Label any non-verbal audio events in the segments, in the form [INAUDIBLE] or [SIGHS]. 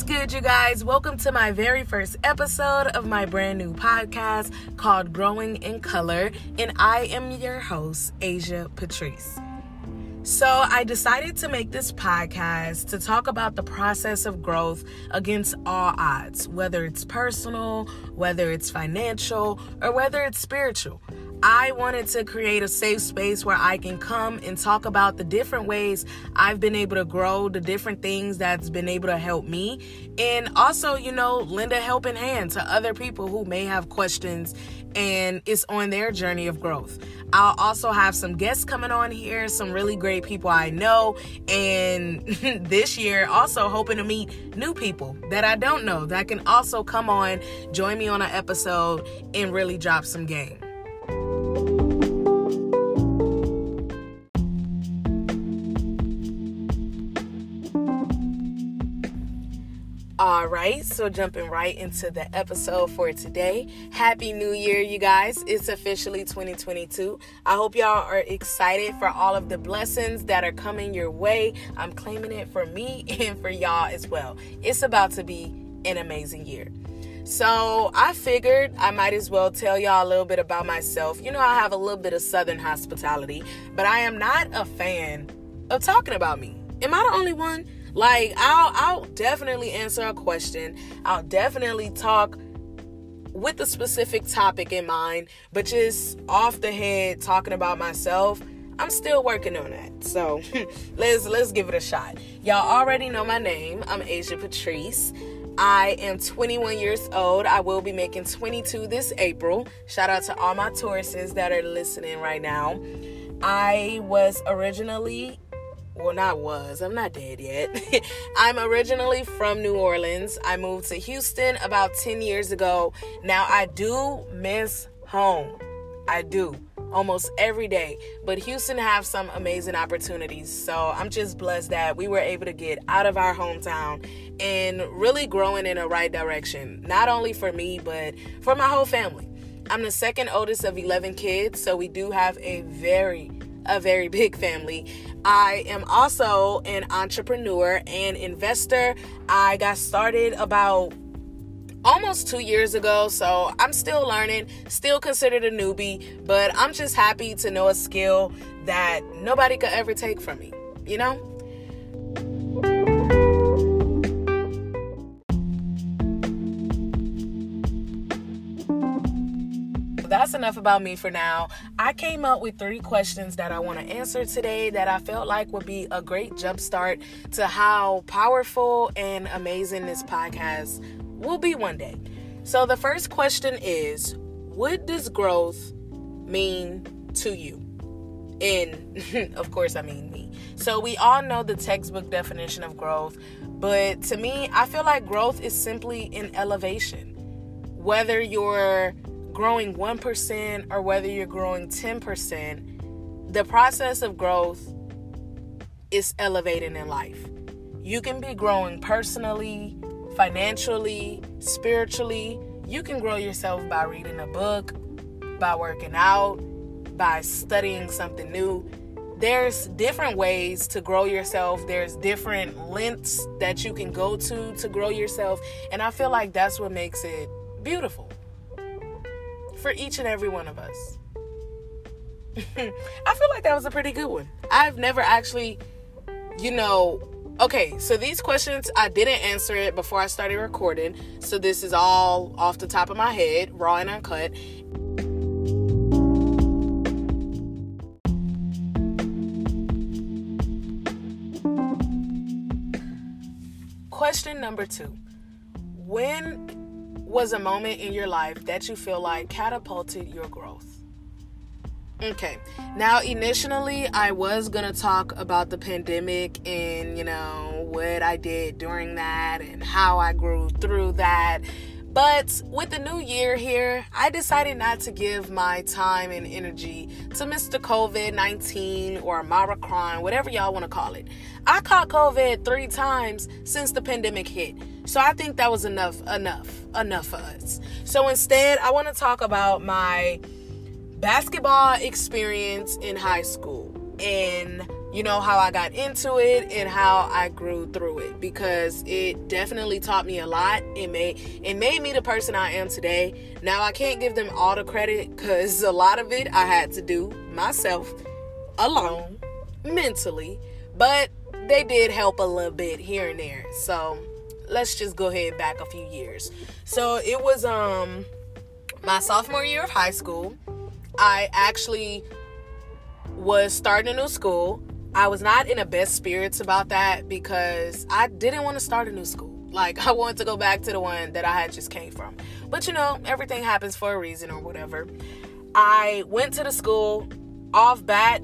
What's good, you guys? Welcome to my very first episode of my brand new podcast called Growing in Color, and I am your host, Asia Patrice. So, I decided to make this podcast to talk about the process of growth against all odds, whether it's personal, whether it's financial, or whether it's spiritual. I wanted to create a safe space where I can come and talk about the different ways I've been able to grow, the different things that's been able to help me, and also, you know, lend a helping hand to other people who may have questions and it's on their journey of growth. I'll also have some guests coming on here, some really great people I know, and [LAUGHS] this year also hoping to meet new people that I don't know that can also come on, join me on an episode, and really drop some game. All right, so jumping right into the episode for today. Happy New Year, you guys. It's officially 2022. I hope y'all are excited for all of the blessings that are coming your way. I'm claiming it for me [LAUGHS] and for y'all as well. It's about to be an amazing year. So I figured I might as well tell y'all a little bit about myself. You know, I have a little bit of Southern hospitality, but I am not a fan of talking about me. Am I the only one? Like I'll I'll definitely answer a question. I'll definitely talk with a specific topic in mind, but just off the head talking about myself, I'm still working on that. So [LAUGHS] let's let's give it a shot. Y'all already know my name. I'm Asia Patrice. I am 21 years old. I will be making 22 this April. Shout out to all my Tauruses that are listening right now. I was originally well, not was, I'm not dead yet. [LAUGHS] I'm originally from New Orleans. I moved to Houston about 10 years ago. Now, I do miss home. I do almost every day. But Houston have some amazing opportunities. So I'm just blessed that we were able to get out of our hometown and really growing in the right direction. Not only for me, but for my whole family. I'm the second oldest of 11 kids, so we do have a very a very big family. I am also an entrepreneur and investor. I got started about almost two years ago, so I'm still learning, still considered a newbie, but I'm just happy to know a skill that nobody could ever take from me, you know? That's enough about me for now. I came up with three questions that I want to answer today that I felt like would be a great jumpstart to how powerful and amazing this podcast will be one day. So, the first question is What does growth mean to you? And [LAUGHS] of course, I mean me. So, we all know the textbook definition of growth, but to me, I feel like growth is simply an elevation. Whether you're growing 1% or whether you're growing 10%, the process of growth is elevating in life. You can be growing personally, financially, spiritually. You can grow yourself by reading a book, by working out, by studying something new. There's different ways to grow yourself. There's different lengths that you can go to to grow yourself. And I feel like that's what makes it beautiful for each and every one of us. [LAUGHS] I feel like that was a pretty good one. I've never actually, you know, okay, so these questions, I didn't answer it before I started recording. So this is all off the top of my head, raw and uncut. Question number two When was a moment in your life that you feel like catapulted your growth? Okay. Now, initially, I was going to talk about the pandemic and, you know, what I did during that and how I grew through that. But with the new year here, I decided not to give my time and energy to Mr. COVID 19 or Mara Maricron, whatever y'all want to call it. I caught COVID three times since the pandemic hit. So I think that was enough, enough, enough for us. So instead, I want to talk about my basketball experience in high school and you know, how I got into it and how I grew through it because it definitely taught me a lot. It made it made me the person I am today. Now I can't give them all the credit cuz a lot of it I had to do myself alone mentally, but they did help a little bit here and there. So, let's just go ahead back a few years. So, it was um my sophomore year of high school. I actually was starting a new school I was not in the best spirits about that because I didn't want to start a new school. Like [LAUGHS] I wanted to go back to the one that I had just came from. But you know, everything happens for a reason or whatever. I went to the school off bat.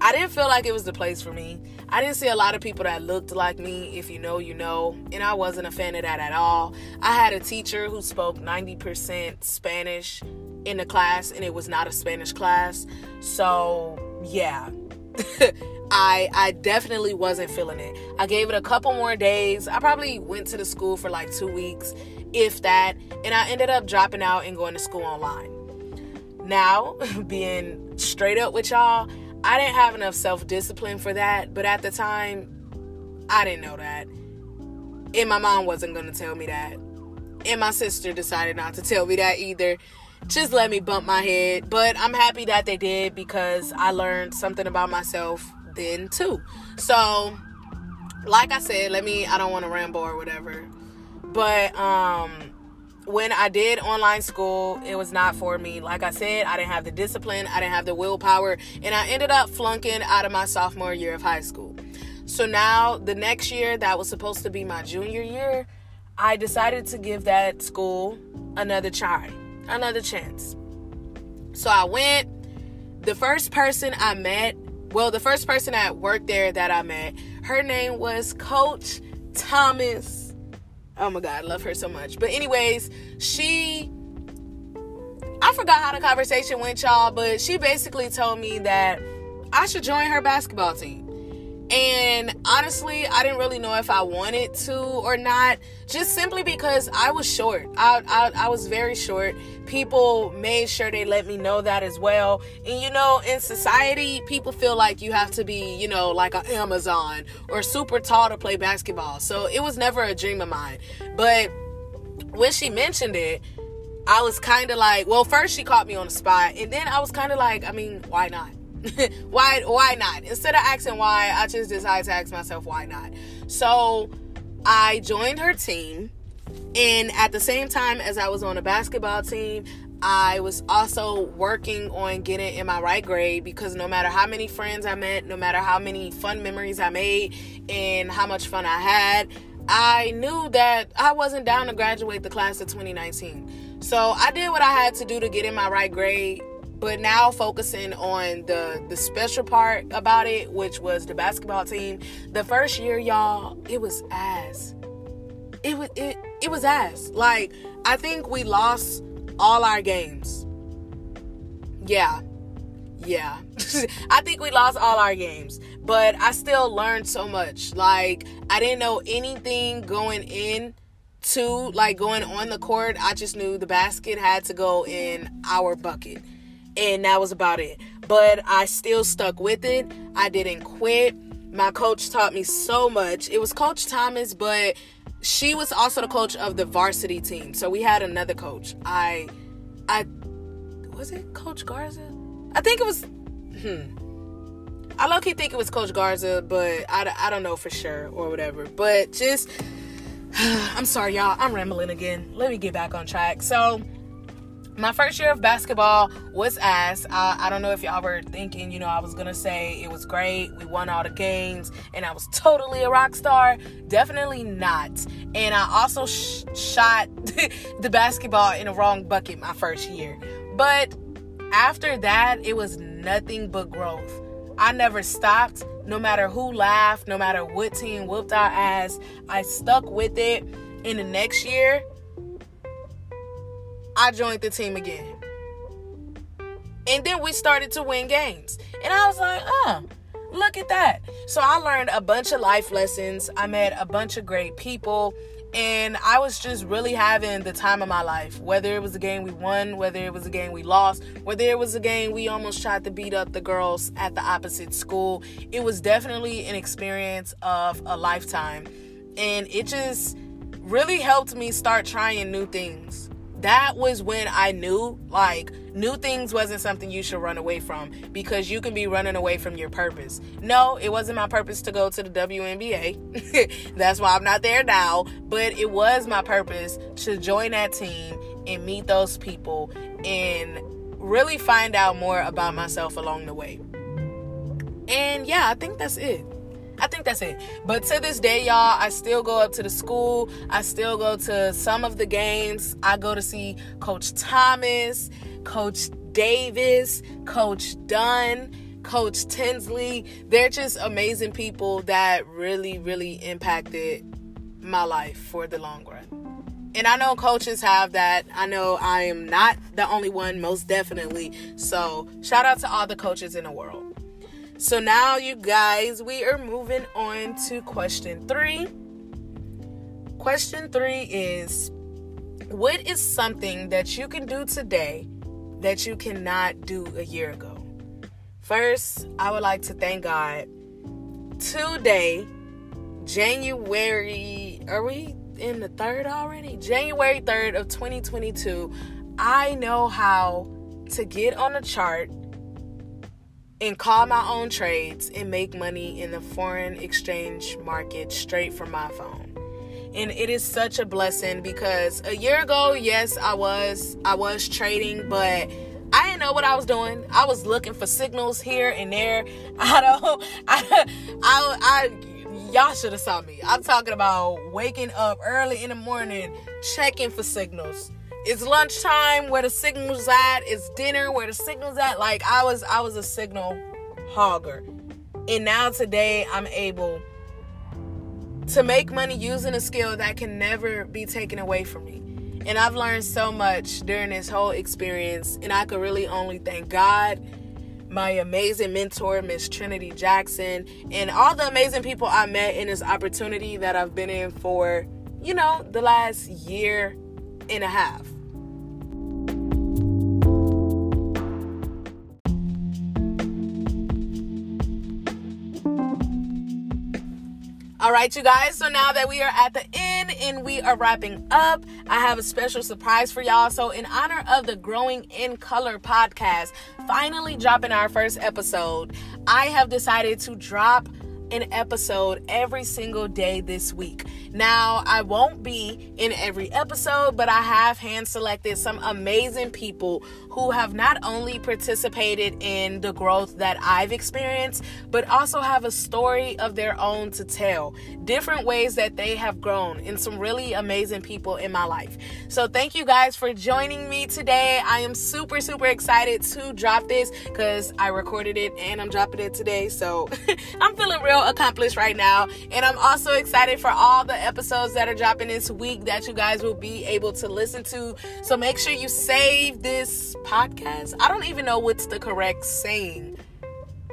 I didn't feel like it was the place for me. I didn't see a lot of people that looked like me. If you know, you know. And I wasn't a fan of that at all. I had a teacher who spoke 90% Spanish in the class, and it was not a Spanish class. So, yeah. [LAUGHS] I I definitely wasn't feeling it. I gave it a couple more days. I probably went to the school for like 2 weeks, if that, and I ended up dropping out and going to school online. Now, [LAUGHS] being straight up with y'all, I didn't have enough self-discipline for that, but at the time I didn't know that. And my mom wasn't going to tell me that. And my sister decided not to tell me that either just let me bump my head. But I'm happy that they did because I learned something about myself then too. So, like I said, let me I don't want to ramble or whatever. But um when I did online school, it was not for me. Like I said, I didn't have the discipline, I didn't have the willpower, and I ended up flunking out of my sophomore year of high school. So now, the next year that was supposed to be my junior year, I decided to give that school another try another chance. So I went. The first person I met, well, the first person that worked there that I met, her name was Coach Thomas. Oh my God, I love her so much. But, anyways, she, I forgot how the conversation went, y'all, but she basically told me that I should join her basketball team. And honestly, I didn't really know if I wanted to or not, just simply because I was short. I, I, I, was very short. People made sure they let me know that as well. And you know, in society, people feel like you have to be, you know, like an Amazon or super tall to play basketball. So it was never a dream of mine. But when she mentioned it, I was kind of like, well, first she caught me on the spot. And then I was kind of like, I mean, why not? [LAUGHS] why why not? Instead of asking why, I just decided to ask myself why not. So I joined her team and at the same time as I was on a basketball team, I was also working on getting in my right grade because no matter how many friends I met, no matter how many fun memories I made, and how much fun I had, I knew that I wasn't down to graduate the class of 2019. So I did what I had to do to get in my right grade but now focusing on the the special part about it which was the basketball team the first year y'all it was ass. It was it, it was ass. Like i think we lost all our games. Yeah. Yeah. [LAUGHS] I think we lost all our games but i still learned so much. Like i didn't know anything going in to like going on the court. I just knew the basket had to go in our bucket and that was about it. But I still stuck with it. I didn't quit. My coach taught me so much. It was Coach Thomas, but she was also the coach of the varsity team. So we had another coach. I I was it Coach Garza? I think it was hmm. I low key think it was Coach Garza, but I, I don't know for sure or whatever. But just, [SIGHS] I'm sorry, y'all. I'm rambling again. Let me get back on track. So, my first year of basketball was ass. I, I, don't know if y'all were thinking, you know, I was gonna say it was great, we won all the games, and I was totally a rock star. Definitely not. And I also sh- shot [LAUGHS] the basketball in the wrong bucket my first year. But after that, it was nothing but growth. I never stopped, no matter who laughed, no matter what team whooped our ass. I stuck with it. In the next year, I joined the team again. And then we started to win games. And I was like, oh, look at that. So I learned a bunch of life lessons. I met a bunch of great people. And I was just really having the time of my life. Whether it was a game we won, whether it was a game we lost, whether it was a game we almost tried to beat up the girls at the opposite school, it was definitely an experience of a lifetime. And it just really helped me start trying new things that was when I knew like new things wasn't something you should run away from because you can be running away from your purpose. No, it wasn't my purpose to go to the WNBA. [LAUGHS] That's why I'm not there now, but it was my purpose to join that team and meet those people and really find out more about myself along the way. And yeah, I think that's it. I think that's it. But to this day, y'all, I still go up to the school. I still go to some of the games. I go to see Coach Thomas, Coach Davis, Coach Dunn, Coach Tinsley. They're just amazing people that really, really impacted my life for the long run. And I know coaches have that. I know I am not the only one, most definitely. So, shout out to all the coaches in the world. So now, you guys, we are moving on to question three. Question three is What is something that you can do today that you cannot do a year ago? First, I would like to thank God. Today, January, are we in the third already? January 3rd of 2022, I know how to get on a chart and call my own trades and make money in the foreign exchange market straight from my phone. And it is such a blessing because a year ago, yes, I was I was trading, but I didn't know what I was doing. I was looking for signals here and there. [LAUGHS] I don't I I, I y'all should have saw me. I'm talking about waking up early in the morning checking for signals it's lunchtime where the signal's at. It's dinner where the signal's at. Like i was i was a signal hogger. And now today i'm able to make money using a skill that can never be taken away from me. And i've learned so much during this whole experience. And i could really only thank god my amazing mentor miss trinity jackson and all the amazing people i met in this opportunity that i've been in for you know the last year and a half All right, you guys. So now that we are at the end and we are wrapping up, I have a special surprise for y'all. So, in honor of the Growing in Color podcast finally dropping our first episode, I have decided to drop an episode every single day this week. Now, I won't be in every episode, but I have hand selected some amazing people who have not only participated in the growth that I've experienced, but also have a story of their own to tell. Different ways that they have grown, and some really amazing people in my life. So, thank you guys for joining me today. I am super, super excited to drop this because I recorded it and I'm dropping it today. So, [LAUGHS] I'm feeling real accomplished right now. And I'm also excited for all the episodes that are dropping this week that you guys will be able to listen to. So, make sure you save this podcast. I don't even know what's the correct saying.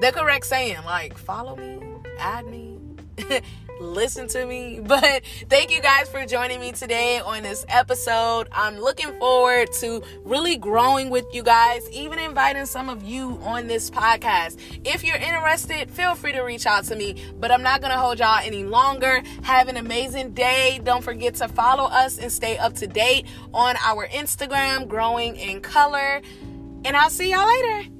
The correct saying, like, follow me, add me. [LAUGHS] listen to me. [LAUGHS] But thank you guys for joining me today on this episode. I'm looking forward to really growing with you guys, even inviting some of you on this podcast. If you're interested, feel free to reach out to me. But I'm not going to hold y'all any longer. Have an amazing day. Don't forget to follow us and stay up to date on our Instagram, Growing in Color. And I'll see y'all later.